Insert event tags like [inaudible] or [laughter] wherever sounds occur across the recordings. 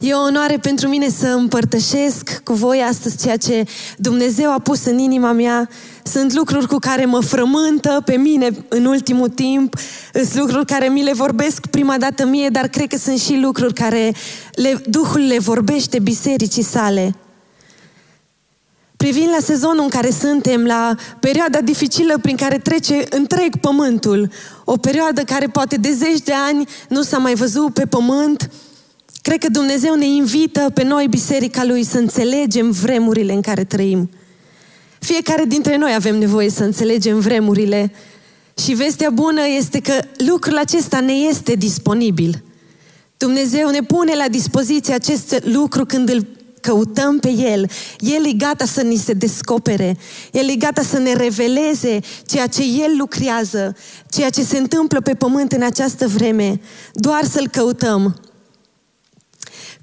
E o onoare pentru mine să împărtășesc cu voi astăzi ceea ce Dumnezeu a pus în inima mea. Sunt lucruri cu care mă frământă pe mine în ultimul timp, sunt lucruri care mi le vorbesc prima dată mie, dar cred că sunt și lucruri care le, Duhul le vorbește bisericii sale. Privind la sezonul în care suntem, la perioada dificilă prin care trece întreg pământul, o perioadă care poate de zeci de ani nu s-a mai văzut pe pământ, Cred că Dumnezeu ne invită pe noi, Biserica Lui, să înțelegem vremurile în care trăim. Fiecare dintre noi avem nevoie să înțelegem vremurile și vestea bună este că lucrul acesta ne este disponibil. Dumnezeu ne pune la dispoziție acest lucru când îl căutăm pe El. El e gata să ni se descopere. El e gata să ne reveleze ceea ce El lucrează, ceea ce se întâmplă pe pământ în această vreme. Doar să-L căutăm.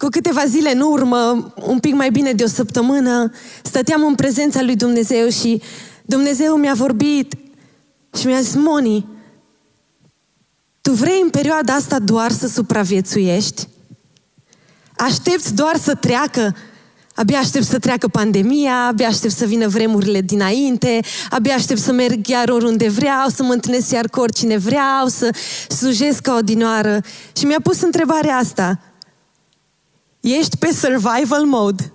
Cu câteva zile în urmă, un pic mai bine de o săptămână, stăteam în prezența lui Dumnezeu și Dumnezeu mi-a vorbit și mi-a zis, Moni, tu vrei în perioada asta doar să supraviețuiești? Aștepți doar să treacă Abia aștept să treacă pandemia, abia aștept să vină vremurile dinainte, abia aștept să merg iar oriunde vreau, să mă întâlnesc iar cu oricine vreau, să slujesc ca odinoară. Și mi-a pus întrebarea asta. Ești pe survival mode.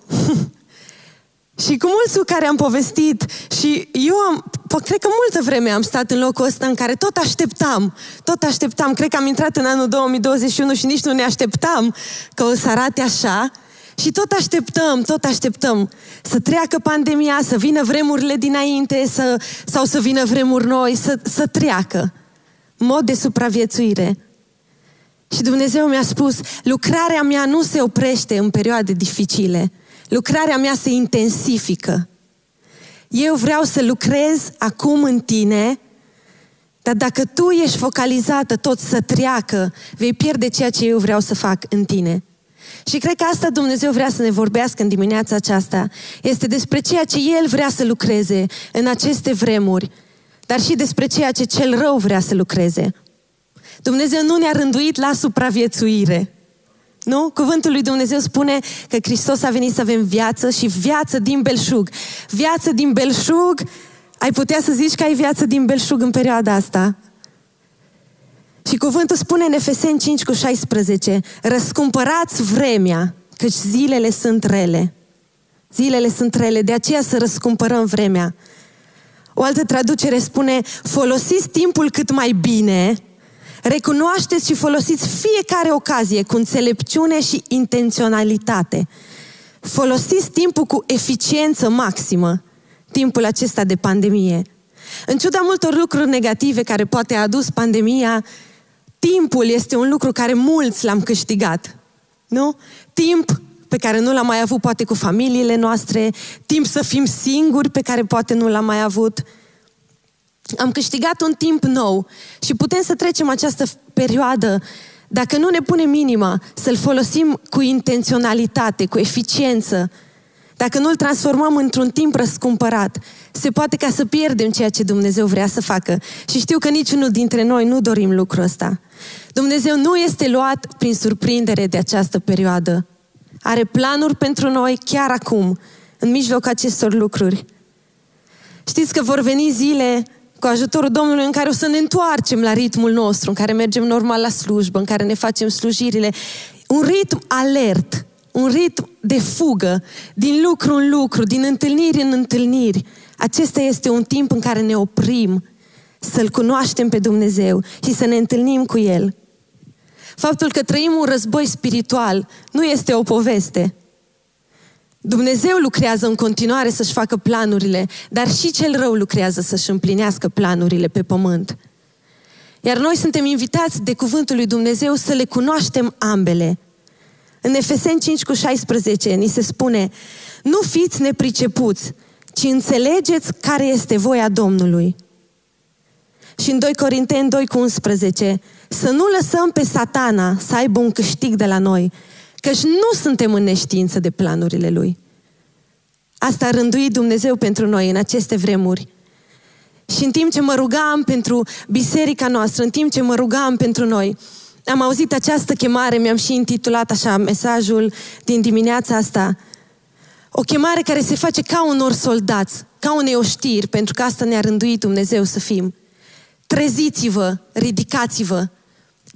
[laughs] și cu mulți cu care am povestit și eu am, cred că multă vreme am stat în locul ăsta în care tot așteptam, tot așteptam. Cred că am intrat în anul 2021 și nici nu ne așteptam că o să arate așa. Și tot așteptăm, tot așteptăm să treacă pandemia, să vină vremurile dinainte să, sau să vină vremuri noi, să, să treacă. Mod de supraviețuire. Și Dumnezeu mi-a spus, lucrarea mea nu se oprește în perioade dificile. Lucrarea mea se intensifică. Eu vreau să lucrez acum în tine, dar dacă tu ești focalizată tot să treacă, vei pierde ceea ce eu vreau să fac în tine. Și cred că asta Dumnezeu vrea să ne vorbească în dimineața aceasta. Este despre ceea ce El vrea să lucreze în aceste vremuri, dar și despre ceea ce cel rău vrea să lucreze. Dumnezeu nu ne-a rânduit la supraviețuire. Nu? Cuvântul lui Dumnezeu spune că Hristos a venit să avem viață și viață din belșug. Viață din belșug, ai putea să zici că ai viață din belșug în perioada asta. Și cuvântul spune în Efeseni 5 cu 16, răscumpărați vremea, căci zilele sunt rele. Zilele sunt rele, de aceea să răscumpărăm vremea. O altă traducere spune, folosiți timpul cât mai bine, Recunoașteți și folosiți fiecare ocazie cu înțelepciune și intenționalitate. Folosiți timpul cu eficiență maximă, timpul acesta de pandemie. În ciuda multor lucruri negative care poate a adus pandemia, timpul este un lucru care mulți l-am câștigat. Nu? Timp pe care nu l-am mai avut poate cu familiile noastre, timp să fim singuri pe care poate nu l-am mai avut, am câștigat un timp nou și putem să trecem această perioadă dacă nu ne punem inima să-l folosim cu intenționalitate, cu eficiență, dacă nu îl transformăm într-un timp răscumpărat, se poate ca să pierdem ceea ce Dumnezeu vrea să facă. Și știu că niciunul dintre noi nu dorim lucrul ăsta. Dumnezeu nu este luat prin surprindere de această perioadă. Are planuri pentru noi chiar acum, în mijlocul acestor lucruri. Știți că vor veni zile cu ajutorul Domnului în care o să ne întoarcem la ritmul nostru, în care mergem normal la slujbă, în care ne facem slujirile. Un ritm alert, un ritm de fugă, din lucru în lucru, din întâlniri în întâlniri. Acesta este un timp în care ne oprim să-L cunoaștem pe Dumnezeu și să ne întâlnim cu El. Faptul că trăim un război spiritual nu este o poveste, Dumnezeu lucrează în continuare să-și facă planurile, dar și cel rău lucrează să-și împlinească planurile pe pământ. Iar noi suntem invitați de cuvântul lui Dumnezeu să le cunoaștem ambele. În Efeseni 5 cu 16 ni se spune, nu fiți nepricepuți, ci înțelegeți care este voia Domnului. Și în 2 Corinteni 2 cu 11, să nu lăsăm pe satana să aibă un câștig de la noi, Căci nu suntem în neștiință de planurile Lui. Asta a rânduit Dumnezeu pentru noi în aceste vremuri. Și în timp ce mă rugam pentru biserica noastră, în timp ce mă rugam pentru noi, am auzit această chemare, mi-am și intitulat așa mesajul din dimineața asta. O chemare care se face ca unor soldați, ca unei oștiri, pentru că asta ne-a rânduit Dumnezeu să fim. Treziți-vă, ridicați-vă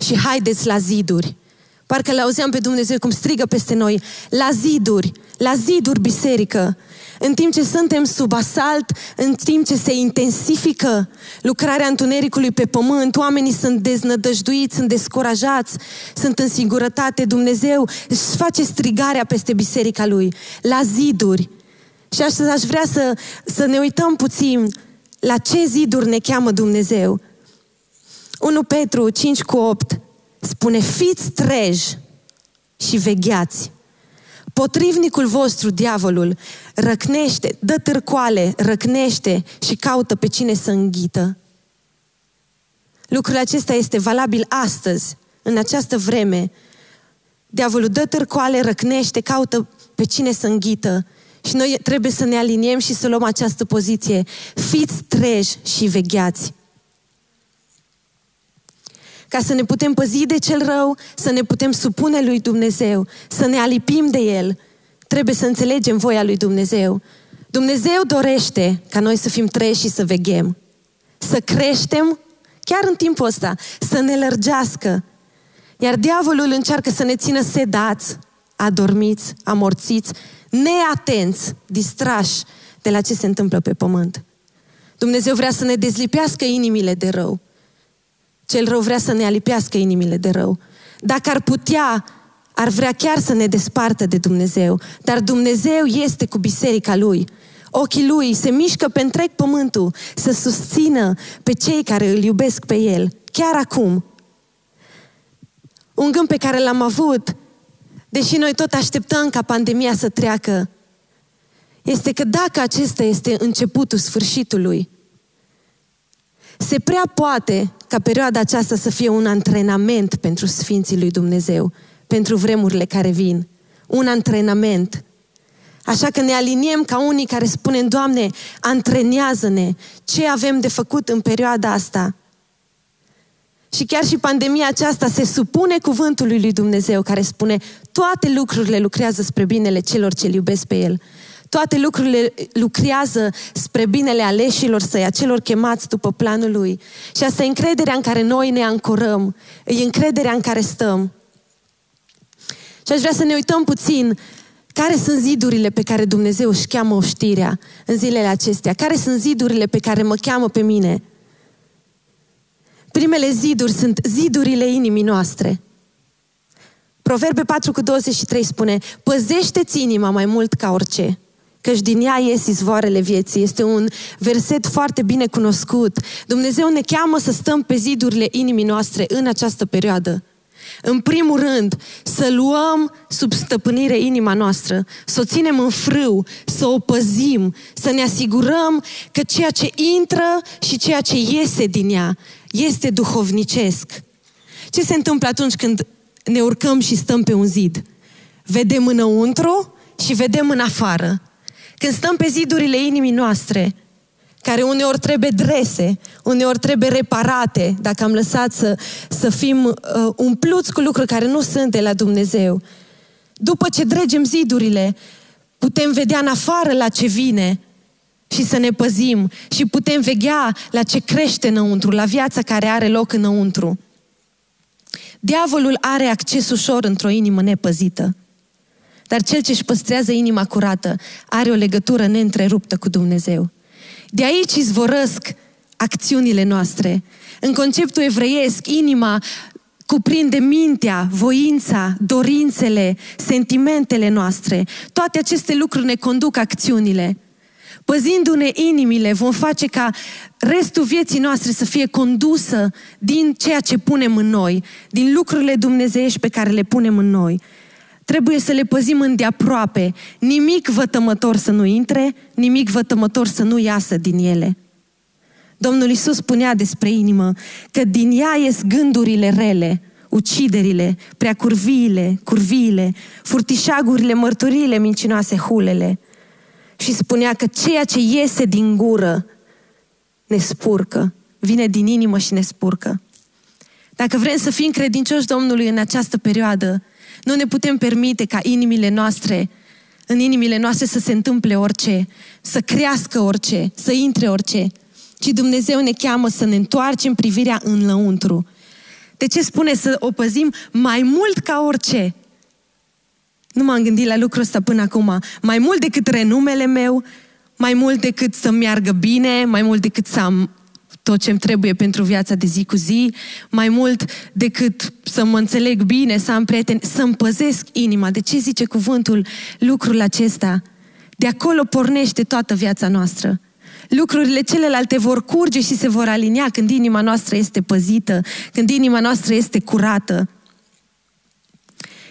și haideți la ziduri. Parcă le auzeam pe Dumnezeu cum strigă peste noi, la ziduri, la ziduri biserică. În timp ce suntem sub asalt, în timp ce se intensifică lucrarea întunericului pe pământ, oamenii sunt deznădăjduiți, sunt descurajați, sunt în singurătate, Dumnezeu își face strigarea peste biserica Lui, la ziduri. Și astăzi aș vrea să, să ne uităm puțin la ce ziduri ne cheamă Dumnezeu. 1 Petru 5 cu 8 spune, fiți treji și vegheați. Potrivnicul vostru, diavolul, răcnește, dă târcoale, răcnește și caută pe cine să înghită. Lucrul acesta este valabil astăzi, în această vreme. Diavolul dă târcoale, răcnește, caută pe cine să înghită. Și noi trebuie să ne aliniem și să luăm această poziție. Fiți treji și vegheați ca să ne putem păzi de cel rău, să ne putem supune lui Dumnezeu, să ne alipim de El. Trebuie să înțelegem voia lui Dumnezeu. Dumnezeu dorește ca noi să fim treji și să veghem, să creștem chiar în timpul ăsta, să ne lărgească. Iar diavolul încearcă să ne țină sedați, adormiți, amorțiți, neatenți, distrași de la ce se întâmplă pe pământ. Dumnezeu vrea să ne dezlipească inimile de rău. Cel rău vrea să ne alipească inimile de rău. Dacă ar putea, ar vrea chiar să ne despartă de Dumnezeu. Dar Dumnezeu este cu biserica Lui. Ochii Lui se mișcă pe întreg pământul să susțină pe cei care îl iubesc pe El. Chiar acum. Un gând pe care l-am avut, deși noi tot așteptăm ca pandemia să treacă, este că dacă acesta este începutul sfârșitului, se prea poate ca perioada aceasta să fie un antrenament pentru Sfinții lui Dumnezeu, pentru vremurile care vin. Un antrenament. Așa că ne aliniem ca unii care spunem, Doamne, antrenează-ne ce avem de făcut în perioada asta. Și chiar și pandemia aceasta se supune cuvântului lui Dumnezeu care spune toate lucrurile lucrează spre binele celor ce iubesc pe El. Toate lucrurile lucrează spre binele aleșilor săi, a celor chemați după planul lui. Și asta e încrederea în care noi ne ancorăm, e încrederea în care stăm. Și aș vrea să ne uităm puțin care sunt zidurile pe care Dumnezeu își cheamă oștirea în zilele acestea? Care sunt zidurile pe care mă cheamă pe mine? Primele ziduri sunt zidurile inimii noastre. Proverbe 4 cu 23 spune, păzește-ți inima mai mult ca orice căci din ea ies izvoarele vieții. Este un verset foarte bine cunoscut. Dumnezeu ne cheamă să stăm pe zidurile inimii noastre în această perioadă. În primul rând, să luăm sub stăpânire inima noastră, să o ținem în frâu, să o păzim, să ne asigurăm că ceea ce intră și ceea ce iese din ea este duhovnicesc. Ce se întâmplă atunci când ne urcăm și stăm pe un zid? Vedem înăuntru și vedem în afară. Când stăm pe zidurile inimii noastre, care uneori trebuie drese, uneori trebuie reparate, dacă am lăsat să, să fim uh, umpluți cu lucruri care nu sunt de la Dumnezeu. După ce dregem zidurile, putem vedea în afară la ce vine și să ne păzim și putem veghea la ce crește înăuntru, la viața care are loc înăuntru. Diavolul are acces ușor într-o inimă nepăzită. Dar cel ce își păstrează inima curată are o legătură neîntreruptă cu Dumnezeu. De aici izvorăsc acțiunile noastre. În conceptul evreiesc, inima cuprinde mintea, voința, dorințele, sentimentele noastre. Toate aceste lucruri ne conduc acțiunile. Păzindu-ne inimile, vom face ca restul vieții noastre să fie condusă din ceea ce punem în noi, din lucrurile dumnezeiești pe care le punem în noi. Trebuie să le păzim îndeaproape. Nimic vătămător să nu intre, nimic vătămător să nu iasă din ele. Domnul Isus spunea despre inimă că din ea ies gândurile rele, uciderile, preacurviile, curviile, furtișagurile, mărturiile mincinoase, hulele. Și spunea că ceea ce iese din gură ne spurcă, vine din inimă și ne spurcă. Dacă vrem să fim credincioși Domnului în această perioadă, nu ne putem permite ca inimile noastre, în inimile noastre să se întâmple orice, să crească orice, să intre orice, ci Dumnezeu ne cheamă să ne întoarcem privirea în lăuntru. De ce spune să o păzim mai mult ca orice? Nu m-am gândit la lucrul ăsta până acum. Mai mult decât renumele meu, mai mult decât să meargă bine, mai mult decât să am tot ce îmi trebuie pentru viața de zi cu zi, mai mult decât să mă înțeleg bine, să am prieteni, să-mi păzesc inima. De ce zice cuvântul lucrul acesta? De acolo pornește toată viața noastră. Lucrurile celelalte vor curge și se vor alinia când inima noastră este păzită, când inima noastră este curată.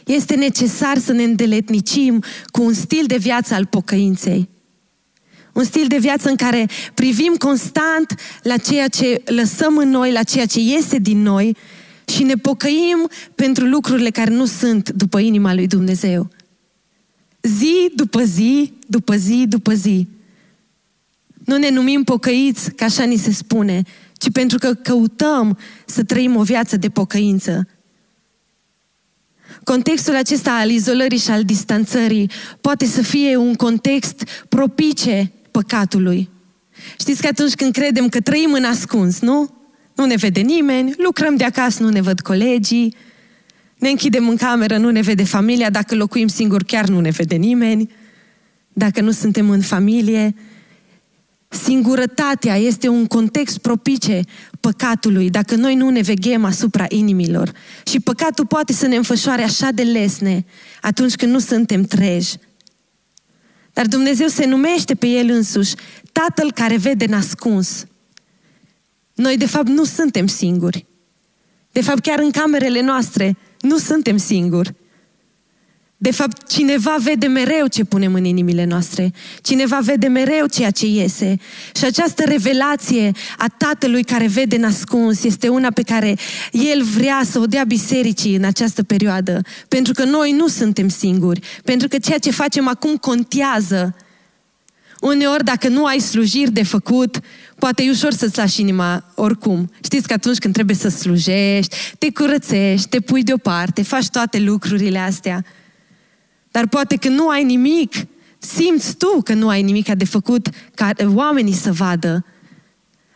Este necesar să ne îndeletnicim cu un stil de viață al pocăinței. Un stil de viață în care privim constant la ceea ce lăsăm în noi, la ceea ce iese din noi și ne pocăim pentru lucrurile care nu sunt după inima lui Dumnezeu. Zi după zi, după zi, după zi. Nu ne numim pocăiți, ca așa ni se spune, ci pentru că căutăm să trăim o viață de pocăință. Contextul acesta al izolării și al distanțării poate să fie un context propice păcatului. Știți că atunci când credem că trăim în ascuns, nu? Nu ne vede nimeni, lucrăm de acasă, nu ne văd colegii, ne închidem în cameră, nu ne vede familia, dacă locuim singuri chiar nu ne vede nimeni, dacă nu suntem în familie. Singurătatea este un context propice păcatului, dacă noi nu ne veghem asupra inimilor. Și păcatul poate să ne înfășoare așa de lesne atunci când nu suntem treji. Dar Dumnezeu se numește pe El însuși Tatăl care vede nascuns. Noi, de fapt, nu suntem singuri. De fapt, chiar în camerele noastre nu suntem singuri. De fapt, cineva vede mereu ce punem în inimile noastre. Cineva vede mereu ceea ce iese. Și această revelație a Tatălui care vede nascuns este una pe care El vrea să o dea bisericii în această perioadă. Pentru că noi nu suntem singuri. Pentru că ceea ce facem acum contează. Uneori, dacă nu ai slujiri de făcut, poate e ușor să-ți lași inima oricum. Știți că atunci când trebuie să slujești, te curățești, te pui deoparte, faci toate lucrurile astea – dar poate că nu ai nimic, simți tu că nu ai nimic de făcut ca oamenii să vadă.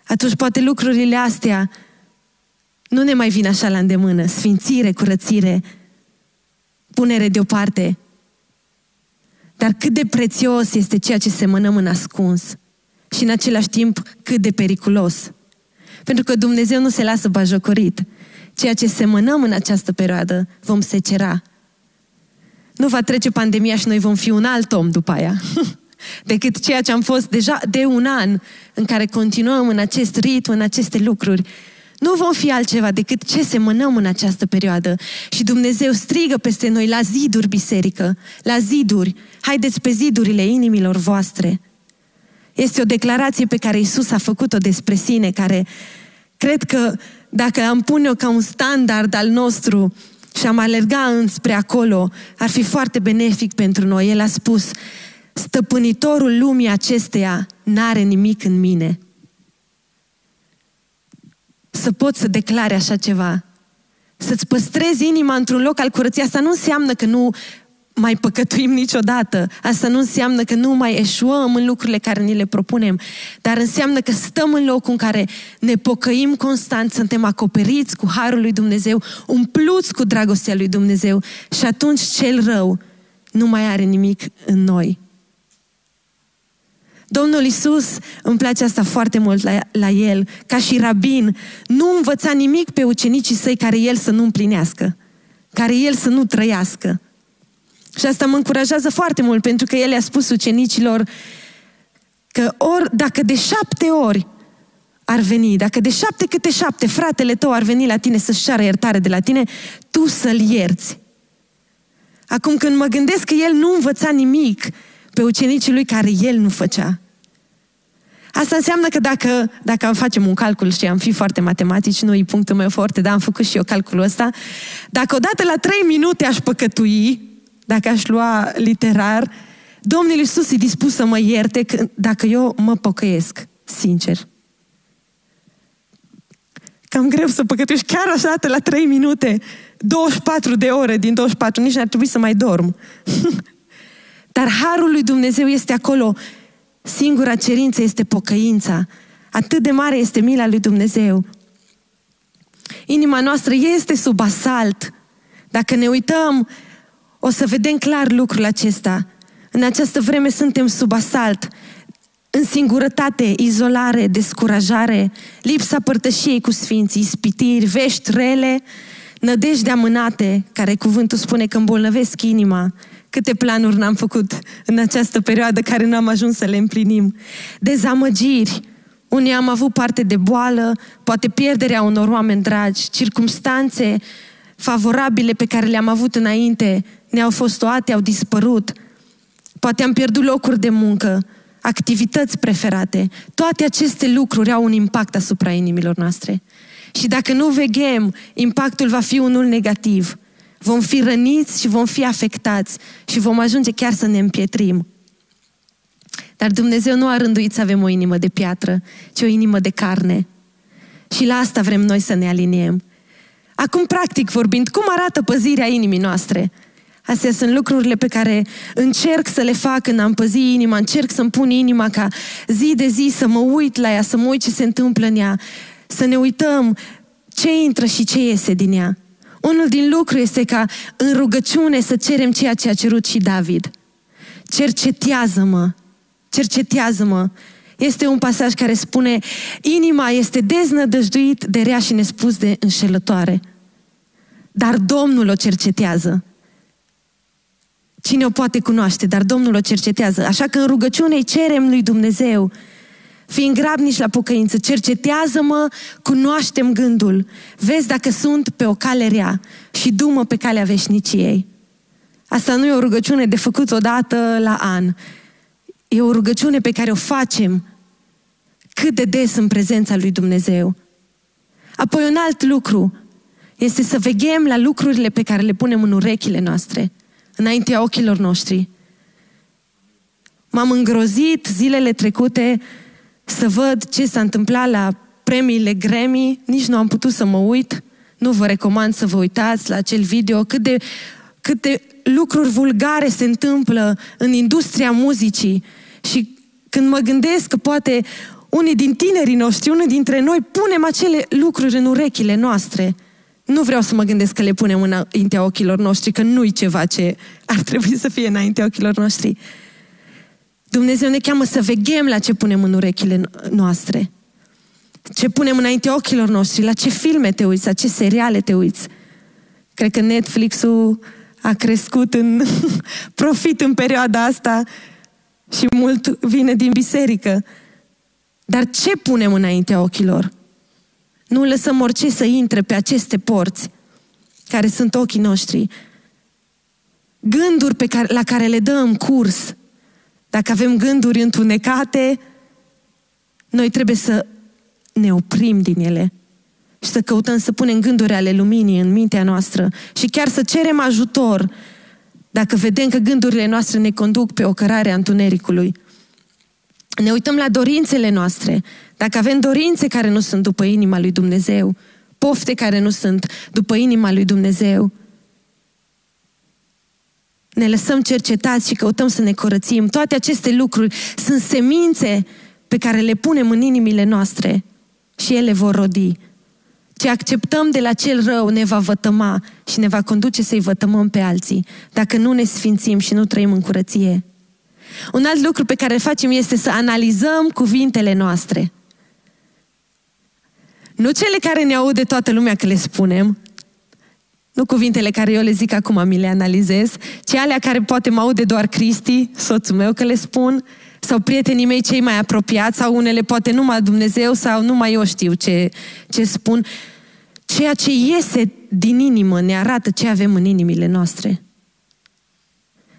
Atunci poate lucrurile astea nu ne mai vin așa la îndemână. Sfințire, curățire, punere deoparte. Dar cât de prețios este ceea ce semănăm în ascuns și în același timp cât de periculos. Pentru că Dumnezeu nu se lasă bajocorit. Ceea ce semănăm în această perioadă vom secera nu va trece pandemia și noi vom fi un alt om după aia. [laughs] decât ceea ce am fost deja de un an în care continuăm în acest ritm, în aceste lucruri. Nu vom fi altceva decât ce semănăm în această perioadă. Și Dumnezeu strigă peste noi la ziduri, biserică, la ziduri. Haideți pe zidurile inimilor voastre. Este o declarație pe care Isus a făcut-o despre sine, care cred că dacă am pune-o ca un standard al nostru, și am alerga înspre acolo, ar fi foarte benefic pentru noi. El a spus, stăpânitorul lumii acesteia n-are nimic în mine. Să poți să declare așa ceva. Să-ți păstrezi inima într-un loc al curăției. Asta nu înseamnă că nu mai păcătuim niciodată. Asta nu înseamnă că nu mai eșuăm în lucrurile care ni le propunem, dar înseamnă că stăm în locul în care ne pocăim constant, suntem acoperiți cu harul lui Dumnezeu, umpluți cu dragostea lui Dumnezeu și atunci cel rău nu mai are nimic în noi. Domnul Isus, îmi place asta foarte mult la, la el, ca și rabin, nu învăța nimic pe ucenicii săi care el să nu împlinească, care el să nu trăiască. Și asta mă încurajează foarte mult, pentru că el a spus ucenicilor că ori, dacă de șapte ori ar veni, dacă de șapte câte șapte fratele tău ar veni la tine să-și ceară iertare de la tine, tu să-l ierți. Acum când mă gândesc că el nu învăța nimic pe ucenicii lui care el nu făcea. Asta înseamnă că dacă, dacă am facem un calcul și am fi foarte matematici, nu e punctul meu foarte, dar am făcut și eu calculul ăsta, dacă odată la trei minute aș păcătui, dacă aș lua literar, Domnul Iisus e dispus să mă ierte dacă eu mă pocăiesc, sincer. Cam greu să păcătuiești chiar așa la 3 minute, 24 de ore din 24, nici n-ar trebui să mai dorm. [laughs] Dar harul lui Dumnezeu este acolo. Singura cerință este pocăința. Atât de mare este mila lui Dumnezeu. Inima noastră este sub asalt. Dacă ne uităm, o să vedem clar lucrul acesta. În această vreme suntem sub asalt, în singurătate, izolare, descurajare, lipsa părtășiei cu sfinții, spitiri, vești rele, nădejde amânate, care cuvântul spune că îmbolnăvesc inima, câte planuri n-am făcut în această perioadă care n-am ajuns să le împlinim. Dezamăgiri, unii am avut parte de boală, poate pierderea unor oameni dragi, circumstanțe favorabile pe care le-am avut înainte ne-au fost toate, au dispărut. Poate am pierdut locuri de muncă, activități preferate. Toate aceste lucruri au un impact asupra inimilor noastre. Și dacă nu veghem, impactul va fi unul negativ. Vom fi răniți și vom fi afectați și vom ajunge chiar să ne împietrim. Dar Dumnezeu nu a rânduit să avem o inimă de piatră, ci o inimă de carne. Și la asta vrem noi să ne aliniem. Acum, practic vorbind, cum arată păzirea inimii noastre? Astea sunt lucrurile pe care încerc să le fac când am păzi inima, încerc să-mi pun inima ca zi de zi să mă uit la ea, să mă uit ce se întâmplă în ea, să ne uităm ce intră și ce iese din ea. Unul din lucruri este ca în rugăciune să cerem ceea ce a cerut și David. Cercetează-mă, cercetează-mă. Este un pasaj care spune, inima este deznădăjduit de rea și nespus de înșelătoare. Dar Domnul o cercetează. Cine o poate cunoaște, dar Domnul o cercetează. Așa că în rugăciune îi cerem lui Dumnezeu, fiind grabnici la pocăință, cercetează-mă, cunoaștem gândul, vezi dacă sunt pe o cale rea și dumă pe calea veșniciei. Asta nu e o rugăciune de făcut odată la an. E o rugăciune pe care o facem cât de des în prezența lui Dumnezeu. Apoi un alt lucru este să veghem la lucrurile pe care le punem în urechile noastre înaintea ochilor noștri. M-am îngrozit zilele trecute să văd ce s-a întâmplat la premiile Grammy, nici nu am putut să mă uit. Nu vă recomand să vă uitați la acel video, cât de, cât de lucruri vulgare se întâmplă în industria muzicii. Și când mă gândesc că poate unii din tinerii noștri, unii dintre noi, punem acele lucruri în urechile noastre – nu vreau să mă gândesc că le punem înaintea ochilor noștri, că nu-i ceva ce ar trebui să fie înaintea ochilor noștri. Dumnezeu ne cheamă să veghem la ce punem în urechile noastre. Ce punem înaintea ochilor noștri, la ce filme te uiți, la ce seriale te uiți. Cred că Netflix-ul a crescut în [laughs] profit în perioada asta și mult vine din biserică. Dar ce punem înaintea ochilor? Nu lăsăm orice să intre pe aceste porți care sunt ochii noștri. Gânduri pe care, la care le dăm curs. Dacă avem gânduri întunecate, noi trebuie să ne oprim din ele și să căutăm să punem gânduri ale luminii în mintea noastră și chiar să cerem ajutor dacă vedem că gândurile noastre ne conduc pe o cărare a întunericului. Ne uităm la dorințele noastre dacă avem dorințe care nu sunt după inima lui Dumnezeu, pofte care nu sunt după inima lui Dumnezeu, ne lăsăm cercetați și căutăm să ne curățim. Toate aceste lucruri sunt semințe pe care le punem în inimile noastre și ele vor rodi. Ce acceptăm de la cel rău ne va vătăma și ne va conduce să-i vătămăm pe alții, dacă nu ne sfințim și nu trăim în curăție. Un alt lucru pe care îl facem este să analizăm cuvintele noastre. Nu cele care ne aud de toată lumea că le spunem, nu cuvintele care eu le zic acum, mi le analizez, ci alea care poate mă aude doar Cristi, soțul meu că le spun, sau prietenii mei cei mai apropiați, sau unele poate numai Dumnezeu, sau numai eu știu ce, ce spun. Ceea ce iese din inimă ne arată ce avem în inimile noastre.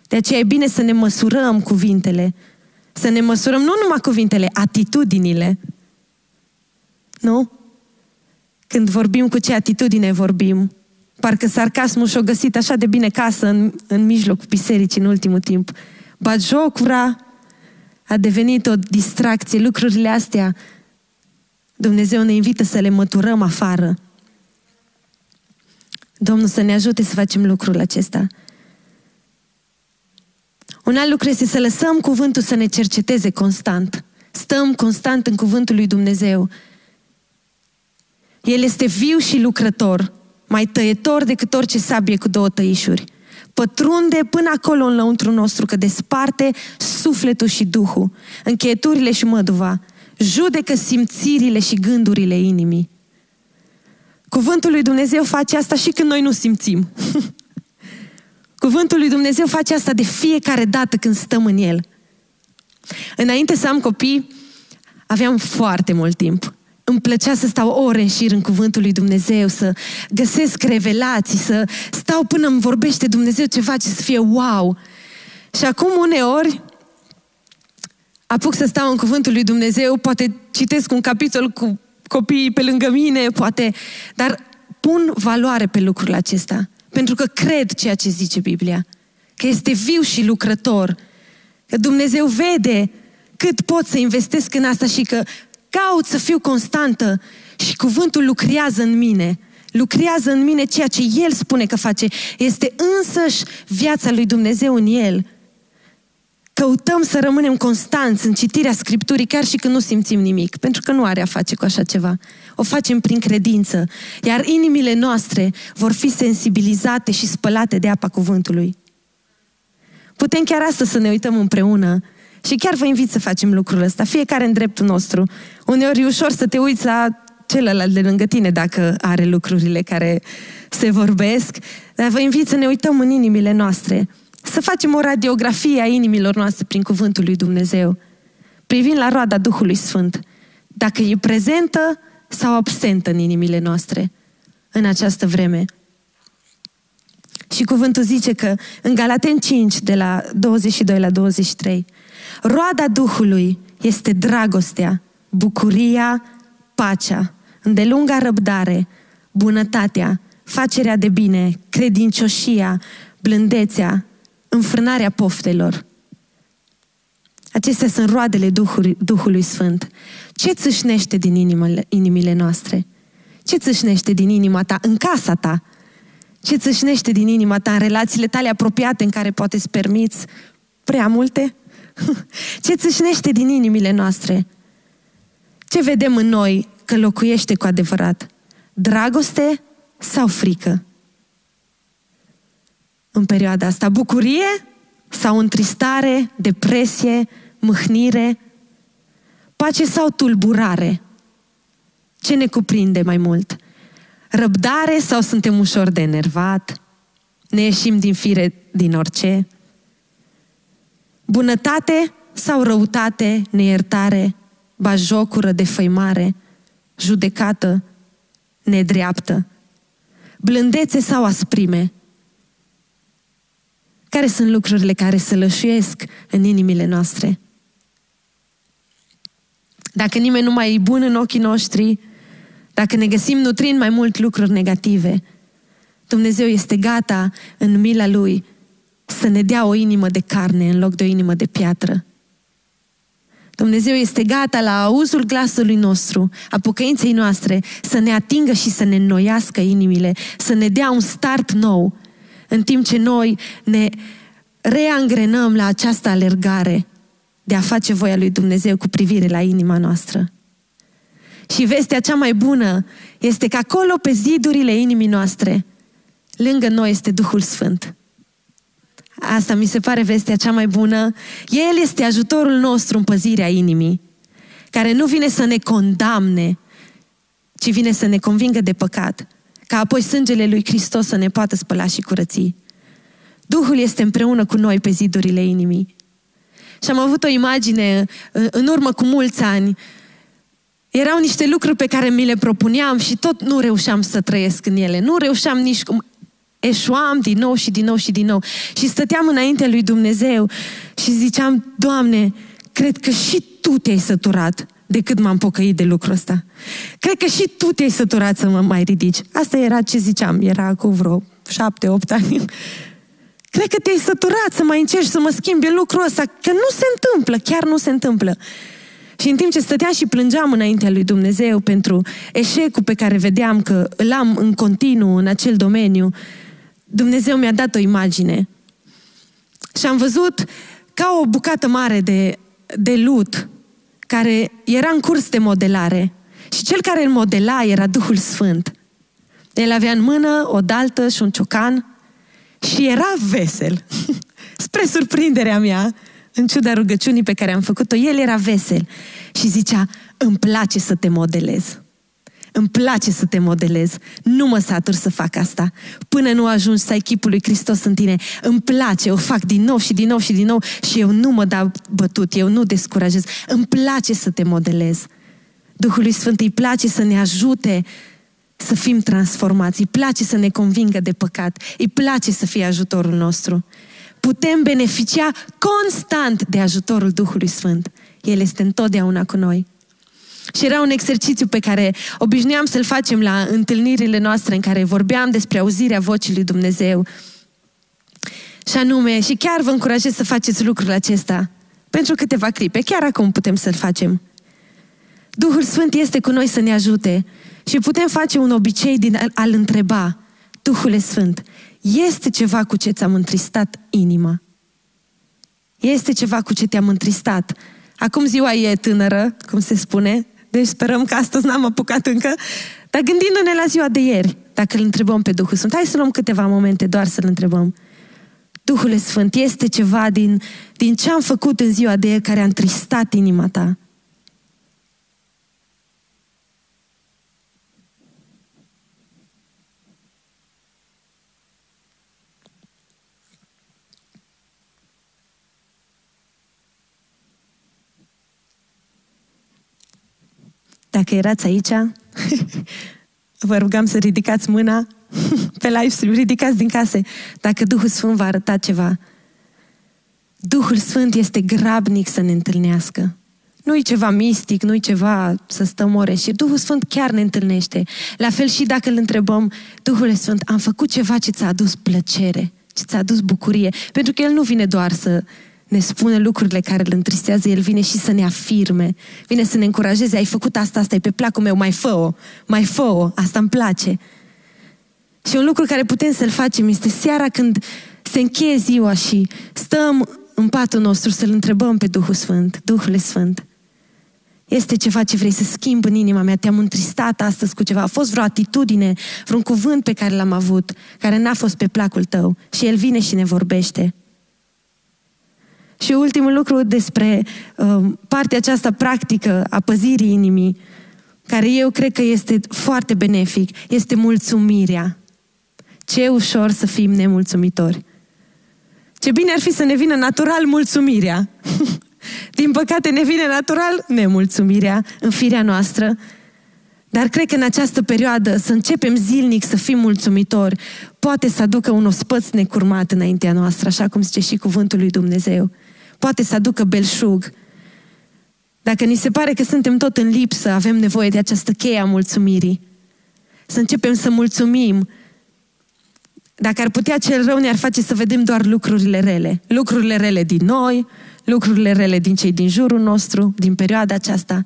De aceea e bine să ne măsurăm cuvintele, să ne măsurăm nu numai cuvintele, atitudinile. Nu? Când vorbim cu ce atitudine vorbim. Parcă sarcasmul și-o găsit așa de bine casă în, în mijlocul bisericii în ultimul timp. Bagiocura a devenit o distracție. Lucrurile astea Dumnezeu ne invită să le măturăm afară. Domnul să ne ajute să facem lucrul acesta. Un alt lucru este să lăsăm cuvântul să ne cerceteze constant. Stăm constant în cuvântul lui Dumnezeu. El este viu și lucrător, mai tăietor decât orice sabie cu două tăișuri. Pătrunde până acolo în lăuntru nostru, că desparte sufletul și duhul, încheieturile și măduva, judecă simțirile și gândurile inimii. Cuvântul lui Dumnezeu face asta și când noi nu simțim. [laughs] Cuvântul lui Dumnezeu face asta de fiecare dată când stăm în el. Înainte să am copii, aveam foarte mult timp. Îmi plăcea să stau ore în șir în cuvântul lui Dumnezeu, să găsesc revelații, să stau până îmi vorbește Dumnezeu ceva ce să fie wow. Și acum uneori apuc să stau în cuvântul lui Dumnezeu, poate citesc un capitol cu copiii pe lângă mine, poate, dar pun valoare pe lucrul acesta. Pentru că cred ceea ce zice Biblia. Că este viu și lucrător. Că Dumnezeu vede cât pot să investesc în asta și că caut să fiu constantă și cuvântul lucrează în mine. Lucrează în mine ceea ce El spune că face. Este însăși viața lui Dumnezeu în El. Căutăm să rămânem constanți în citirea Scripturii, chiar și când nu simțim nimic, pentru că nu are a face cu așa ceva. O facem prin credință, iar inimile noastre vor fi sensibilizate și spălate de apa cuvântului. Putem chiar astăzi să ne uităm împreună și chiar vă invit să facem lucrul ăsta, fiecare în dreptul nostru. Uneori e ușor să te uiți la celălalt de lângă tine dacă are lucrurile care se vorbesc, dar vă invit să ne uităm în inimile noastre să facem o radiografie a inimilor noastre prin cuvântul lui Dumnezeu, privind la roada Duhului Sfânt, dacă e prezentă sau absentă în inimile noastre în această vreme. Și cuvântul zice că în Galaten 5, de la 22 la 23, roada Duhului este dragostea, bucuria, pacea, îndelunga răbdare, bunătatea, facerea de bine, credincioșia, blândețea, înfrânarea poftelor. Acestea sunt roadele Duhului, Duhului Sfânt. Ce țâșnește din inimile, inimile noastre? Ce țâșnește din inima ta, în casa ta? Ce țâșnește din inima ta, în relațiile tale apropiate în care poate să permiți prea multe? [laughs] Ce țâșnește din inimile noastre? Ce vedem în noi că locuiește cu adevărat? Dragoste sau frică? în perioada asta? Bucurie sau întristare, depresie, mâhnire, pace sau tulburare? Ce ne cuprinde mai mult? Răbdare sau suntem ușor de enervat? Ne ieșim din fire din orice? Bunătate sau răutate, neiertare, bajocură, defăimare, judecată, nedreaptă? Blândețe sau asprime? Care sunt lucrurile care se lășuiesc în inimile noastre? Dacă nimeni nu mai e bun în ochii noștri, dacă ne găsim nutrind mai mult lucruri negative, Dumnezeu este gata în mila Lui să ne dea o inimă de carne în loc de o inimă de piatră. Dumnezeu este gata la auzul glasului nostru, a pocăinței noastre, să ne atingă și să ne înnoiască inimile, să ne dea un start nou, în timp ce noi ne reangrenăm la această alergare de a face voia lui Dumnezeu cu privire la inima noastră. Și vestea cea mai bună este că acolo pe zidurile inimii noastre, lângă noi este Duhul Sfânt. Asta mi se pare vestea cea mai bună. El este ajutorul nostru în păzirea inimii, care nu vine să ne condamne, ci vine să ne convingă de păcat ca apoi sângele lui Hristos să ne poată spăla și curăți. Duhul este împreună cu noi pe zidurile inimii. Și am avut o imagine în urmă cu mulți ani. Erau niște lucruri pe care mi le propuneam și tot nu reușeam să trăiesc în ele. Nu reușeam nici cum. Eșuam din nou și din nou și din nou. Și stăteam înainte lui Dumnezeu și ziceam, Doamne, cred că și Tu te-ai săturat de cât m-am pocăit de lucrul ăsta. Cred că și tu te-ai săturat să mă mai ridici. Asta era ce ziceam, era cu vreo șapte, opt ani. [laughs] Cred că te-ai săturat să mai încerci să mă schimbi în lucrul ăsta, că nu se întâmplă, chiar nu se întâmplă. Și în timp ce stăteam și plângeam înaintea lui Dumnezeu pentru eșecul pe care vedeam că îl am în continuu în acel domeniu, Dumnezeu mi-a dat o imagine. Și am văzut ca o bucată mare de, de lut care era în curs de modelare. Și cel care îl modela era Duhul Sfânt. El avea în mână o daltă și un ciocan și era vesel. [laughs] Spre surprinderea mea, în ciuda rugăciunii pe care am făcut-o, el era vesel și zicea, îmi place să te modelez. Îmi place să te modelez. Nu mă satur să fac asta. Până nu ajungi să ai chipul lui Hristos în tine. Îmi place, o fac din nou și din nou și din nou și eu nu mă dau bătut, eu nu descurajez. Îmi place să te modelez. Duhului Sfânt îi place să ne ajute să fim transformați. Îi place să ne convingă de păcat. Îi place să fie ajutorul nostru. Putem beneficia constant de ajutorul Duhului Sfânt. El este întotdeauna cu noi. Și era un exercițiu pe care obișnuiam să-l facem la întâlnirile noastre în care vorbeam despre auzirea vocii lui Dumnezeu. Și anume, și chiar vă încurajez să faceți lucrul acesta pentru câteva clipe. Chiar acum putem să-l facem. Duhul Sfânt este cu noi să ne ajute și putem face un obicei din a-L întreba, Duhul Sfânt, este ceva cu ce ți-am întristat inima? Este ceva cu ce te-am întristat? Acum ziua e tânără, cum se spune, deci sperăm că astăzi n-am apucat încă, dar gândindu-ne la ziua de ieri, dacă îl întrebăm pe Duhul Sfânt, hai să luăm câteva momente doar să-l întrebăm. Duhul Sfânt, este ceva din, din ce am făcut în ziua de ieri care a întristat inima ta? Dacă erați aici, [laughs] vă rugam să ridicați mâna [laughs] pe live stream, ridicați din case, dacă Duhul Sfânt va arăta ceva. Duhul Sfânt este grabnic să ne întâlnească. Nu e ceva mistic, nu e ceva să stăm ore și Duhul Sfânt chiar ne întâlnește. La fel și dacă îl întrebăm, Duhul Sfânt, am făcut ceva ce ți-a adus plăcere, ce ți-a adus bucurie. Pentru că El nu vine doar să ne spune lucrurile care îl întristează, El vine și să ne afirme, vine să ne încurajeze, ai făcut asta, asta e pe placul meu, mai fă-o, mai fă-o, asta îmi place. Și un lucru care putem să-l facem este seara când se încheie ziua și stăm în patul nostru să-L întrebăm pe Duhul Sfânt, Duhul Sfânt. Este ceva ce vrei să schimb în inima mea? Te-am întristat astăzi cu ceva? A fost vreo atitudine, vreun cuvânt pe care l-am avut, care n-a fost pe placul tău? Și El vine și ne vorbește. Și ultimul lucru despre uh, partea aceasta practică a păzirii inimii, care eu cred că este foarte benefic, este mulțumirea. Ce ușor să fim nemulțumitori. Ce bine ar fi să ne vină natural mulțumirea. [laughs] Din păcate ne vine natural nemulțumirea în firea noastră. Dar cred că în această perioadă să începem zilnic să fim mulțumitori poate să aducă un ospăț necurmat înaintea noastră, așa cum zice și cuvântul lui Dumnezeu poate să aducă belșug. Dacă ni se pare că suntem tot în lipsă, avem nevoie de această cheie a mulțumirii. Să începem să mulțumim. Dacă ar putea cel rău, ne-ar face să vedem doar lucrurile rele. Lucrurile rele din noi, lucrurile rele din cei din jurul nostru, din perioada aceasta.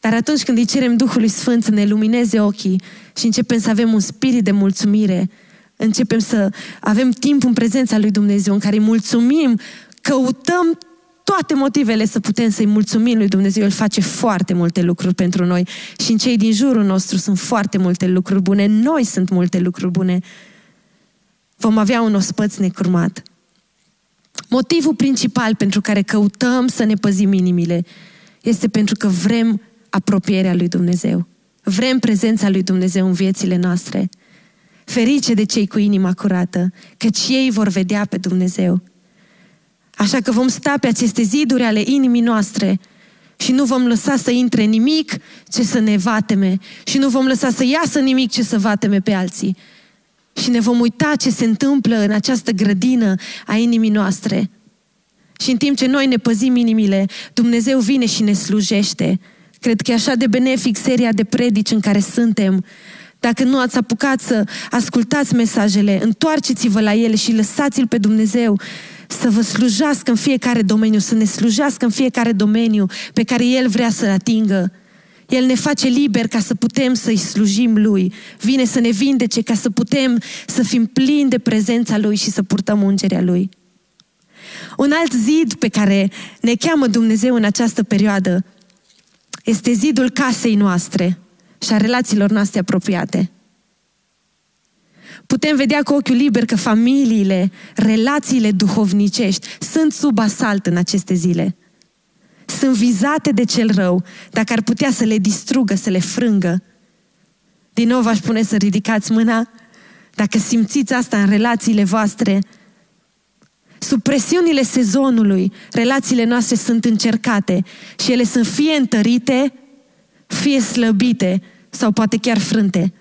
Dar atunci când îi cerem Duhului Sfânt să ne lumineze ochii și începem să avem un spirit de mulțumire, începem să avem timp în prezența lui Dumnezeu în care îi mulțumim căutăm toate motivele să putem să-i mulțumim lui Dumnezeu. El face foarte multe lucruri pentru noi și în cei din jurul nostru sunt foarte multe lucruri bune. Noi sunt multe lucruri bune. Vom avea un ospăț necurmat. Motivul principal pentru care căutăm să ne păzim inimile este pentru că vrem apropierea lui Dumnezeu. Vrem prezența lui Dumnezeu în viețile noastre. Ferice de cei cu inima curată, căci ei vor vedea pe Dumnezeu. Așa că vom sta pe aceste ziduri ale inimii noastre și nu vom lăsa să intre nimic ce să ne vateme și nu vom lăsa să iasă nimic ce să vateme pe alții. Și ne vom uita ce se întâmplă în această grădină a inimii noastre. Și în timp ce noi ne păzim inimile, Dumnezeu vine și ne slujește. Cred că e așa de benefic seria de predici în care suntem. Dacă nu ați apucat să ascultați mesajele, întoarceți-vă la ele și lăsați-L pe Dumnezeu să vă slujească în fiecare domeniu, să ne slujească în fiecare domeniu pe care El vrea să-l atingă. El ne face liber ca să putem să-i slujim Lui. Vine să ne vindece ca să putem să fim plini de prezența Lui și să purtăm ungerea Lui. Un alt zid pe care ne cheamă Dumnezeu în această perioadă este zidul casei noastre și a relațiilor noastre apropiate. Putem vedea cu ochiul liber că familiile, relațiile duhovnicești sunt sub asalt în aceste zile. Sunt vizate de cel rău, dacă ar putea să le distrugă, să le frângă. Din nou v-aș pune să ridicați mâna dacă simțiți asta în relațiile voastre. Sub presiunile sezonului, relațiile noastre sunt încercate și ele sunt fie întărite, fie slăbite sau poate chiar frânte.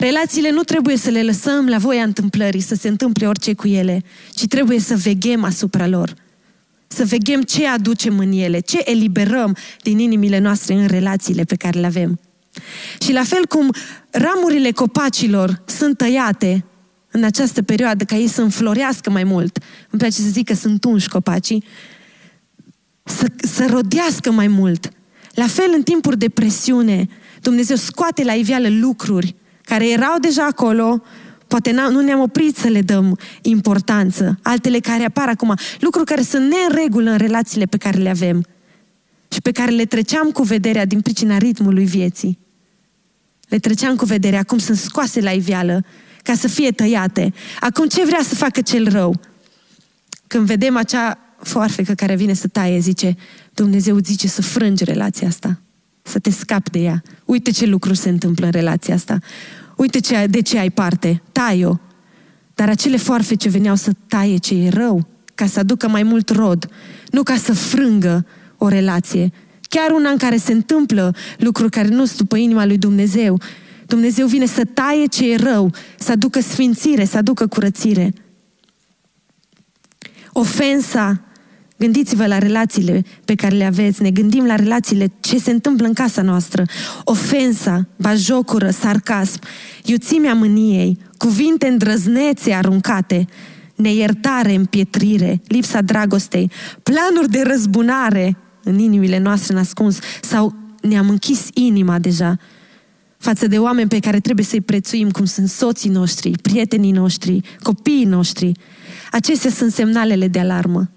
Relațiile nu trebuie să le lăsăm la voia întâmplării, să se întâmple orice cu ele, ci trebuie să veghem asupra lor. Să veghem ce aducem în ele, ce eliberăm din inimile noastre în relațiile pe care le avem. Și la fel cum ramurile copacilor sunt tăiate în această perioadă ca ei să înflorească mai mult, îmi place să zic că sunt unși copacii, să, să rodească mai mult. La fel, în timpuri de presiune, Dumnezeu scoate la iveală lucruri care erau deja acolo, poate nu ne-am oprit să le dăm importanță, altele care apar acum, lucruri care sunt neregulă în relațiile pe care le avem și pe care le treceam cu vederea din pricina ritmului vieții. Le treceam cu vederea, acum sunt scoase la iveală ca să fie tăiate. Acum ce vrea să facă cel rău? Când vedem acea foarfecă care vine să taie, zice, Dumnezeu zice să frângi relația asta, să te scapi de ea. Uite ce lucruri se întâmplă în relația asta. Uite ce, de ce ai parte, tai-o. Dar acele foarfe ce veneau să taie ce e rău, ca să aducă mai mult rod, nu ca să frângă o relație. Chiar una în care se întâmplă lucruri care nu sunt după inima lui Dumnezeu. Dumnezeu vine să taie ce e rău, să aducă sfințire, să aducă curățire. Ofensa Gândiți-vă la relațiile pe care le aveți, ne gândim la relațiile, ce se întâmplă în casa noastră. Ofensa, bajocură, sarcasm, iuțimea mâniei, cuvinte îndrăznețe aruncate, neiertare, împietrire, lipsa dragostei, planuri de răzbunare în inimile noastre nascuns sau ne-am închis inima deja față de oameni pe care trebuie să-i prețuim, cum sunt soții noștri, prietenii noștri, copiii noștri. Acestea sunt semnalele de alarmă.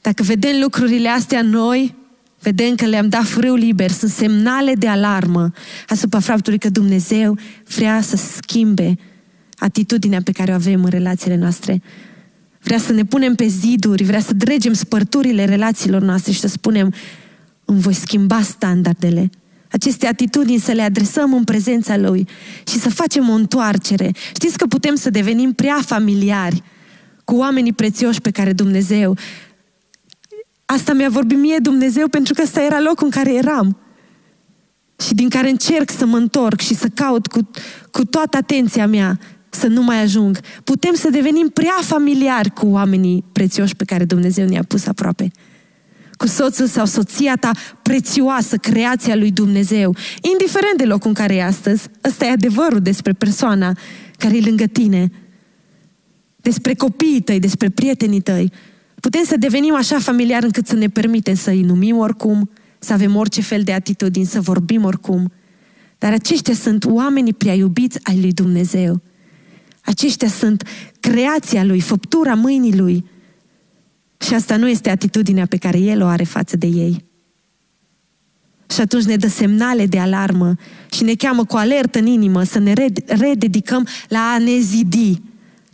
Dacă vedem lucrurile astea noi, vedem că le-am dat frâu liber, sunt semnale de alarmă asupra faptului că Dumnezeu vrea să schimbe atitudinea pe care o avem în relațiile noastre. Vrea să ne punem pe ziduri, vrea să dregem spărturile relațiilor noastre și să spunem, îmi voi schimba standardele. Aceste atitudini să le adresăm în prezența Lui și să facem o întoarcere. Știți că putem să devenim prea familiari cu oamenii prețioși pe care Dumnezeu Asta mi-a vorbit mie Dumnezeu pentru că ăsta era locul în care eram. Și din care încerc să mă întorc și să caut cu, cu toată atenția mea să nu mai ajung. Putem să devenim prea familiari cu oamenii prețioși pe care Dumnezeu ne-a pus aproape. Cu soțul sau soția ta prețioasă, creația lui Dumnezeu. Indiferent de locul în care e astăzi, ăsta e adevărul despre persoana care e lângă tine. Despre copiii tăi, despre prietenii tăi. Putem să devenim așa familiar încât să ne permitem să îi numim oricum, să avem orice fel de atitudini, să vorbim oricum. Dar aceștia sunt oamenii prea iubiți ai lui Dumnezeu. Aceștia sunt creația lui, făptura mâinii lui. Și asta nu este atitudinea pe care el o are față de ei. Și atunci ne dă semnale de alarmă și ne cheamă cu alertă în inimă să ne rededicăm la a ne zidi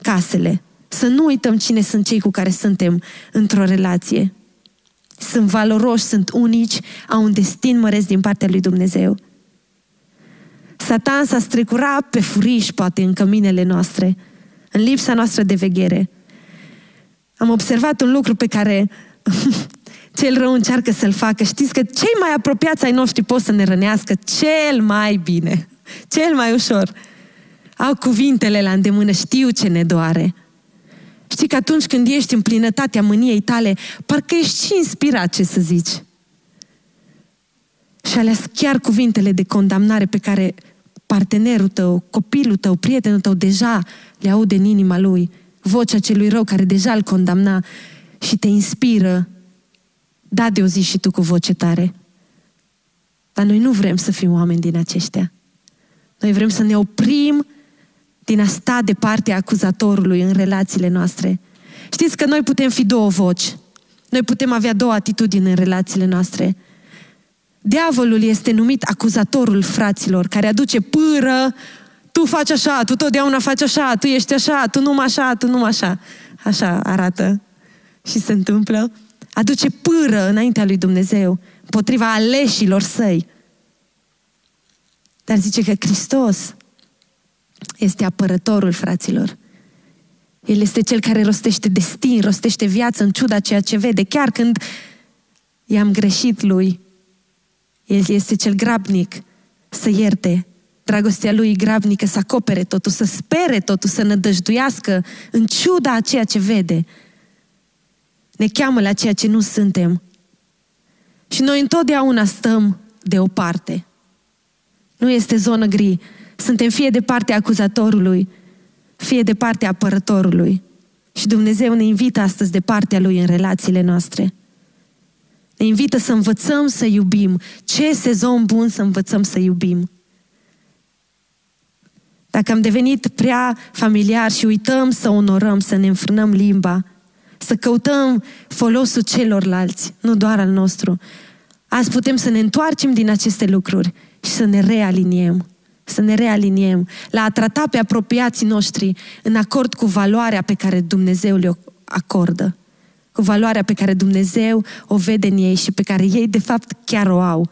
casele, să nu uităm cine sunt cei cu care suntem într-o relație. Sunt valoroși, sunt unici, au un destin măresc din partea lui Dumnezeu. Satan s-a strecurat pe furiș, poate, în căminele noastre, în lipsa noastră de veghere. Am observat un lucru pe care [laughs] cel rău încearcă să-l facă. Știți că cei mai apropiați ai noștri pot să ne rănească cel mai bine, cel mai ușor. Au cuvintele la îndemână, știu ce ne doare. Știi că atunci când ești în plinătatea mâniei tale, parcă ești și inspirat ce să zici. Și ales chiar cuvintele de condamnare pe care partenerul tău, copilul tău, prietenul tău deja le aude în inima lui. vocea celui rău care deja îl condamna și te inspiră, da de o zi și tu cu voce tare. Dar noi nu vrem să fim oameni din aceștia. Noi vrem să ne oprim din a sta de partea acuzatorului în relațiile noastre. Știți că noi putem fi două voci. Noi putem avea două atitudini în relațiile noastre. Diavolul este numit acuzatorul fraților, care aduce pâră, tu faci așa, tu totdeauna faci așa, tu ești așa, tu nu așa, tu nu așa. Așa arată și se întâmplă. Aduce pâră înaintea lui Dumnezeu, împotriva aleșilor săi. Dar zice că Hristos este apărătorul fraților. El este cel care rostește destin, rostește viață în ciuda ceea ce vede. Chiar când i-am greșit lui, el este cel grabnic să ierte. Dragostea lui grabnică să acopere totul, să spere totul, să nădăjduiască în ciuda a ceea ce vede. Ne cheamă la ceea ce nu suntem. Și noi întotdeauna stăm deoparte. Nu este zonă gri. Suntem fie de partea acuzatorului, fie de partea apărătorului. Și Dumnezeu ne invită astăzi de partea Lui în relațiile noastre. Ne invită să învățăm să iubim. Ce sezon bun să învățăm să iubim. Dacă am devenit prea familiar și uităm să onorăm, să ne înfrânăm limba, să căutăm folosul celorlalți, nu doar al nostru, azi putem să ne întoarcem din aceste lucruri și să ne realiniem. Să ne realiniem la a trata pe apropiații noștri în acord cu valoarea pe care Dumnezeu le acordă. Cu valoarea pe care Dumnezeu o vede în ei și pe care ei de fapt chiar o au.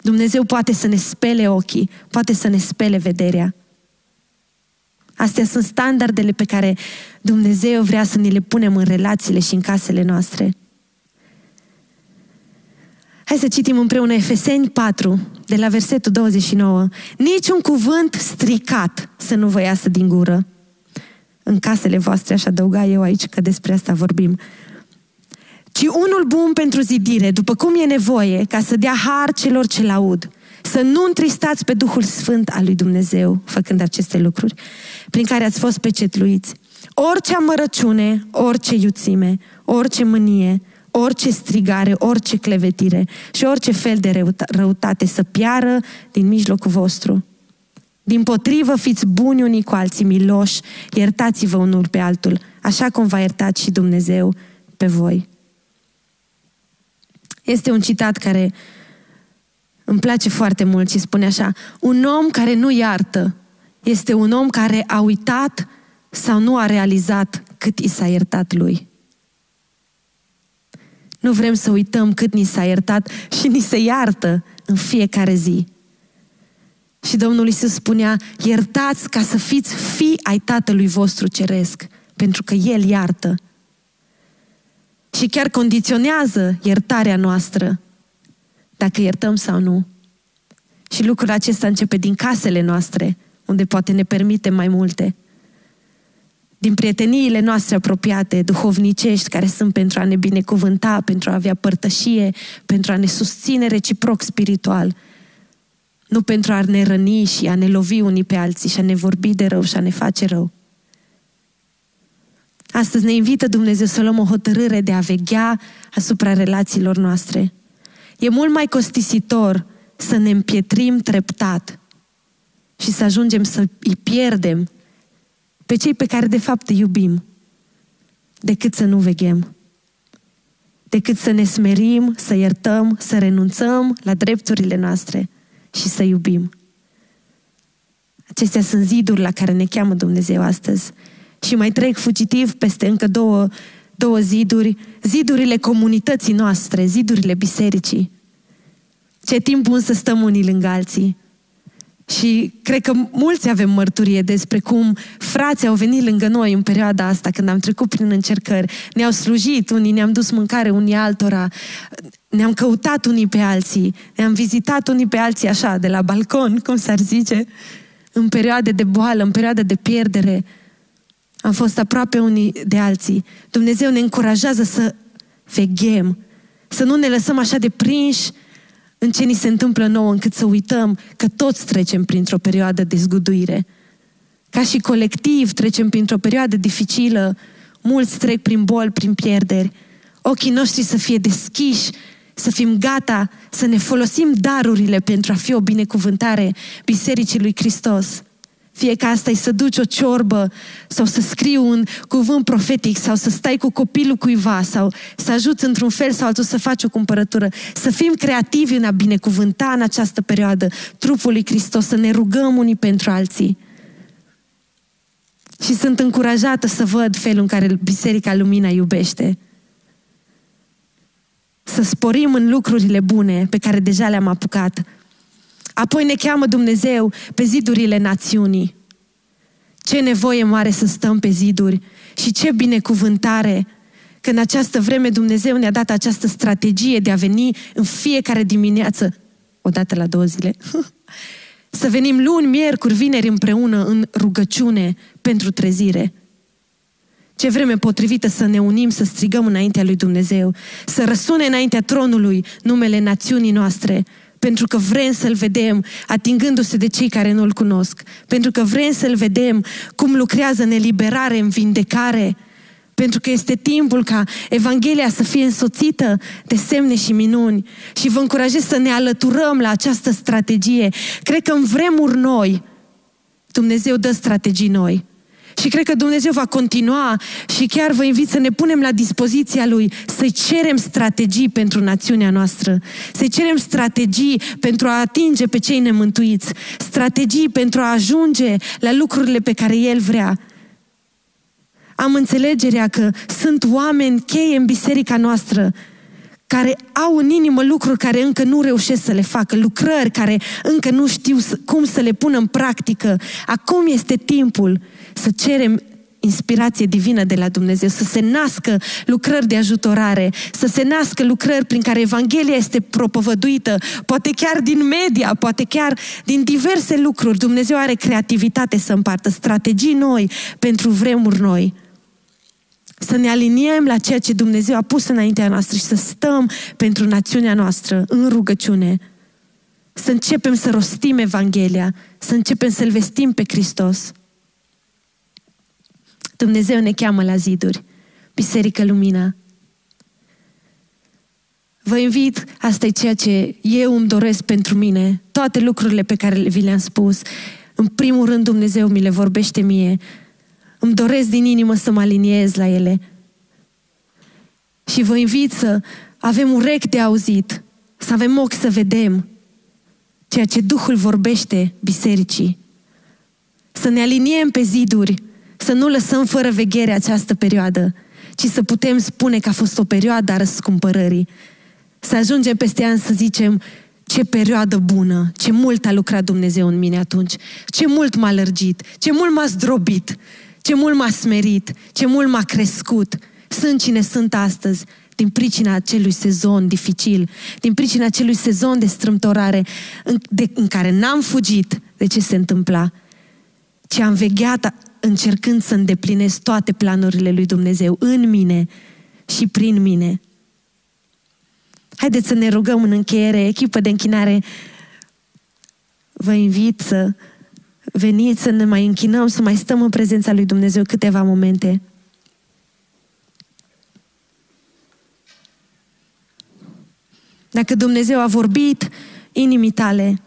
Dumnezeu poate să ne spele ochii, poate să ne spele vederea. Astea sunt standardele pe care Dumnezeu vrea să ni le punem în relațiile și în casele noastre. Hai să citim împreună Efeseni 4, de la versetul 29. Niciun cuvânt stricat să nu vă iasă din gură. În casele voastre, aș adăuga eu aici, că despre asta vorbim. Ci unul bun pentru zidire, după cum e nevoie, ca să dea har celor ce laud. Să nu întristați pe Duhul Sfânt al lui Dumnezeu, făcând aceste lucruri, prin care ați fost pecetluiți. Orice amărăciune, orice iuțime, orice mânie, orice strigare, orice clevetire și orice fel de răutate să piară din mijlocul vostru. Din potrivă, fiți buni unii cu alții, miloși, iertați-vă unul pe altul, așa cum v-a iertat și Dumnezeu pe voi. Este un citat care îmi place foarte mult și spune așa, un om care nu iartă este un om care a uitat sau nu a realizat cât i s-a iertat lui. Nu vrem să uităm cât ni s-a iertat și ni se iartă în fiecare zi. Și Domnul Iisus spunea, iertați ca să fiți fi ai Tatălui vostru ceresc, pentru că El iartă. Și chiar condiționează iertarea noastră, dacă iertăm sau nu. Și lucrul acesta începe din casele noastre, unde poate ne permite mai multe din prieteniile noastre apropiate, duhovnicești, care sunt pentru a ne binecuvânta, pentru a avea părtășie, pentru a ne susține reciproc spiritual, nu pentru a ne răni și a ne lovi unii pe alții și a ne vorbi de rău și a ne face rău. Astăzi ne invită Dumnezeu să luăm o hotărâre de a veghea asupra relațiilor noastre. E mult mai costisitor să ne împietrim treptat și să ajungem să îi pierdem pe cei pe care de fapt îi iubim, decât să nu veghem. Decât să ne smerim, să iertăm, să renunțăm la drepturile noastre și să iubim. Acestea sunt ziduri la care ne cheamă Dumnezeu astăzi. Și mai trec fugitiv peste încă două, două ziduri, zidurile comunității noastre, zidurile bisericii. Ce timp bun să stăm unii lângă alții, și cred că mulți avem mărturie despre cum frații au venit lângă noi în perioada asta, când am trecut prin încercări. Ne-au slujit, unii ne-am dus mâncare unii altora, ne-am căutat unii pe alții, ne-am vizitat unii pe alții așa, de la balcon, cum s-ar zice, în perioade de boală, în perioade de pierdere. Am fost aproape unii de alții. Dumnezeu ne încurajează să veghem, să nu ne lăsăm așa de prinși în ce ni se întâmplă nouă, încât să uităm că toți trecem printr-o perioadă de zguduire. Ca și colectiv trecem printr-o perioadă dificilă, mulți trec prin boli, prin pierderi. Ochii noștri să fie deschiși, să fim gata să ne folosim darurile pentru a fi o binecuvântare Bisericii lui Hristos. Fie că asta e să duci o ciorbă sau să scrii un cuvânt profetic sau să stai cu copilul cuiva sau să ajuți într-un fel sau altul să faci o cumpărătură. Să fim creativi în a binecuvânta în această perioadă trupul lui Hristos, să ne rugăm unii pentru alții. Și sunt încurajată să văd felul în care Biserica Lumina iubește. Să sporim în lucrurile bune pe care deja le-am apucat Apoi ne cheamă Dumnezeu pe zidurile națiunii. Ce nevoie mare să stăm pe ziduri și ce binecuvântare că în această vreme Dumnezeu ne-a dat această strategie de a veni în fiecare dimineață, o dată la două zile, [laughs] să venim luni, miercuri, vineri împreună în rugăciune pentru trezire. Ce vreme potrivită să ne unim, să strigăm înaintea lui Dumnezeu, să răsune înaintea tronului numele națiunii noastre, pentru că vrem să-L vedem atingându-se de cei care nu-L cunosc, pentru că vrem să-L vedem cum lucrează în eliberare, în vindecare, pentru că este timpul ca Evanghelia să fie însoțită de semne și minuni. Și vă încurajez să ne alăturăm la această strategie. Cred că în vremuri noi, Dumnezeu dă strategii noi. Și cred că Dumnezeu va continua și chiar vă invit să ne punem la dispoziția Lui, să-i cerem strategii pentru națiunea noastră, să-i cerem strategii pentru a atinge pe cei nemântuiți, strategii pentru a ajunge la lucrurile pe care El vrea. Am înțelegerea că sunt oameni cheie în biserica noastră care au în inimă lucruri care încă nu reușesc să le facă, lucrări care încă nu știu cum să le pună în practică. Acum este timpul să cerem inspirație divină de la Dumnezeu, să se nască lucrări de ajutorare, să se nască lucrări prin care Evanghelia este propovăduită, poate chiar din media, poate chiar din diverse lucruri. Dumnezeu are creativitate să împartă strategii noi pentru vremuri noi. Să ne aliniem la ceea ce Dumnezeu a pus înaintea noastră și să stăm pentru națiunea noastră în rugăciune. Să începem să rostim Evanghelia, să începem să-L vestim pe Hristos. Dumnezeu ne cheamă la ziduri. Biserică Lumina. Vă invit, asta e ceea ce eu îmi doresc pentru mine, toate lucrurile pe care vi le-am spus. În primul rând Dumnezeu mi le vorbește mie. Îmi doresc din inimă să mă aliniez la ele. Și vă invit să avem urechi de auzit, să avem ochi să vedem ceea ce Duhul vorbește bisericii. Să ne aliniem pe ziduri să nu lăsăm fără veghere această perioadă, ci să putem spune că a fost o perioadă a răscumpărării. Să ajungem peste ani să zicem, ce perioadă bună, ce mult a lucrat Dumnezeu în mine atunci, ce mult m-a lărgit, ce mult m-a zdrobit, ce mult m-a smerit, ce mult m-a crescut. Sunt cine sunt astăzi, din pricina acelui sezon dificil, din pricina acelui sezon de strâmtorare în, de, în care n-am fugit de ce se întâmpla, ci am vegheat încercând să îndeplinesc toate planurile lui Dumnezeu în mine și prin mine. Haideți să ne rugăm în încheiere, echipă de închinare. Vă invit să veniți să ne mai închinăm, să mai stăm în prezența lui Dumnezeu câteva momente. Dacă Dumnezeu a vorbit inimii tale,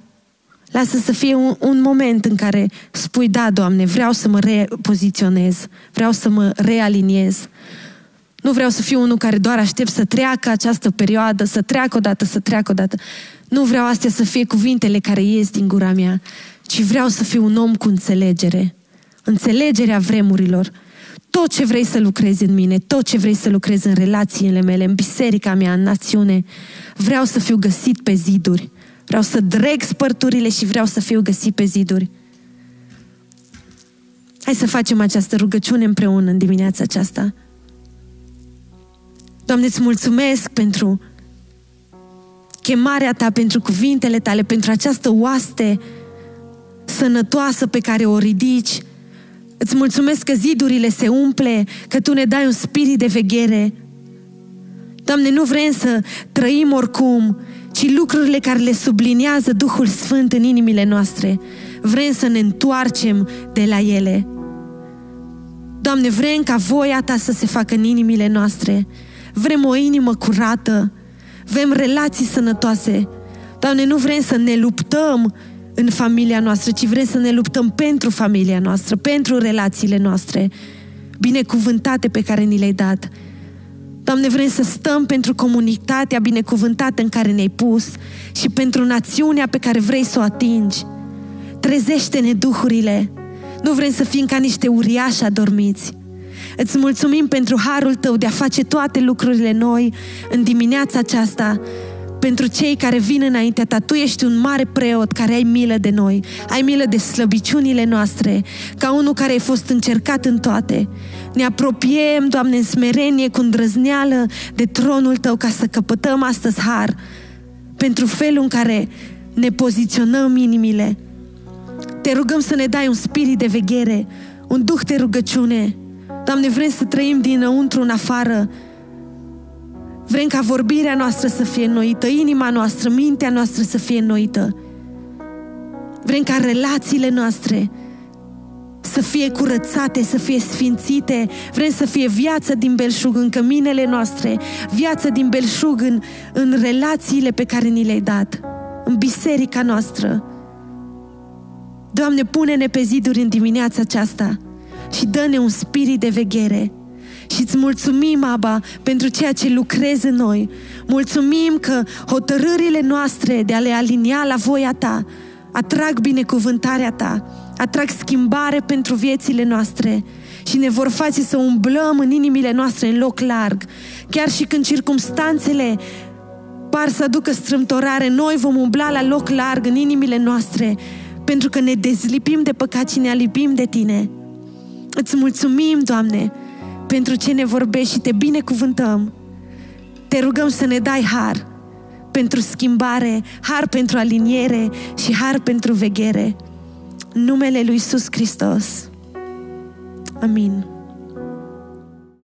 Lasă să fie un, un moment în care spui, da, Doamne, vreau să mă repoziționez, vreau să mă realiniez. Nu vreau să fiu unul care doar aștept să treacă această perioadă, să treacă odată, să treacă odată. Nu vreau astea să fie cuvintele care ies din gura mea, ci vreau să fiu un om cu înțelegere. Înțelegerea vremurilor. Tot ce vrei să lucrezi în mine, tot ce vrei să lucrezi în relațiile mele, în biserica mea, în națiune, vreau să fiu găsit pe ziduri. Vreau să dreg spărturile și vreau să fiu găsit pe ziduri. Hai să facem această rugăciune împreună în dimineața aceasta. Doamne, îți mulțumesc pentru chemarea Ta, pentru cuvintele Tale, pentru această oaste sănătoasă pe care o ridici. Îți mulțumesc că zidurile se umple, că Tu ne dai un spirit de veghere. Doamne, nu vrem să trăim oricum, ci lucrurile care le subliniază Duhul Sfânt în inimile noastre. vrem să ne întoarcem de la ele. Doamne, vrem ca voia Ta să se facă în inimile noastre. Vrem o inimă curată. Vrem relații sănătoase. Doamne, nu vrem să ne luptăm în familia noastră, ci vrem să ne luptăm pentru familia noastră, pentru relațiile noastre binecuvântate pe care ni le-ai dat. Doamne, vrem să stăm pentru comunitatea binecuvântată în care ne-ai pus și pentru națiunea pe care vrei să o atingi. Trezește-ne duhurile. Nu vrem să fim ca niște uriași adormiți. Îți mulțumim pentru harul tău de a face toate lucrurile noi în dimineața aceasta, pentru cei care vin înaintea ta. Tu ești un mare preot care ai milă de noi, ai milă de slăbiciunile noastre, ca unul care ai fost încercat în toate. Ne apropiem, Doamne, în smerenie, cu îndrăzneală de tronul Tău ca să căpătăm astăzi har pentru felul în care ne poziționăm inimile. Te rugăm să ne dai un spirit de veghere, un duh de rugăciune. Doamne, vrem să trăim dinăuntru în afară, Vrem ca vorbirea noastră să fie înnoită, inima noastră, mintea noastră să fie înnoită. Vrem ca relațiile noastre să fie curățate, să fie sfințite. Vrem să fie viață din belșug în căminele noastre, viață din belșug în, în relațiile pe care ni le-ai dat, în biserica noastră. Doamne, pune-ne pe ziduri în dimineața aceasta și dă-ne un spirit de veghere și îți mulțumim, Aba, pentru ceea ce lucrezi în noi. Mulțumim că hotărârile noastre de a le alinia la voia Ta atrag binecuvântarea Ta, atrag schimbare pentru viețile noastre și ne vor face să umblăm în inimile noastre în loc larg. Chiar și când circumstanțele par să aducă strâmtorare, noi vom umbla la loc larg în inimile noastre pentru că ne dezlipim de păcat și ne alipim de Tine. Îți mulțumim, Doamne, pentru ce ne vorbești și te binecuvântăm. Te rugăm să ne dai har pentru schimbare, har pentru aliniere și har pentru veghere. În numele lui Iisus Hristos. Amin.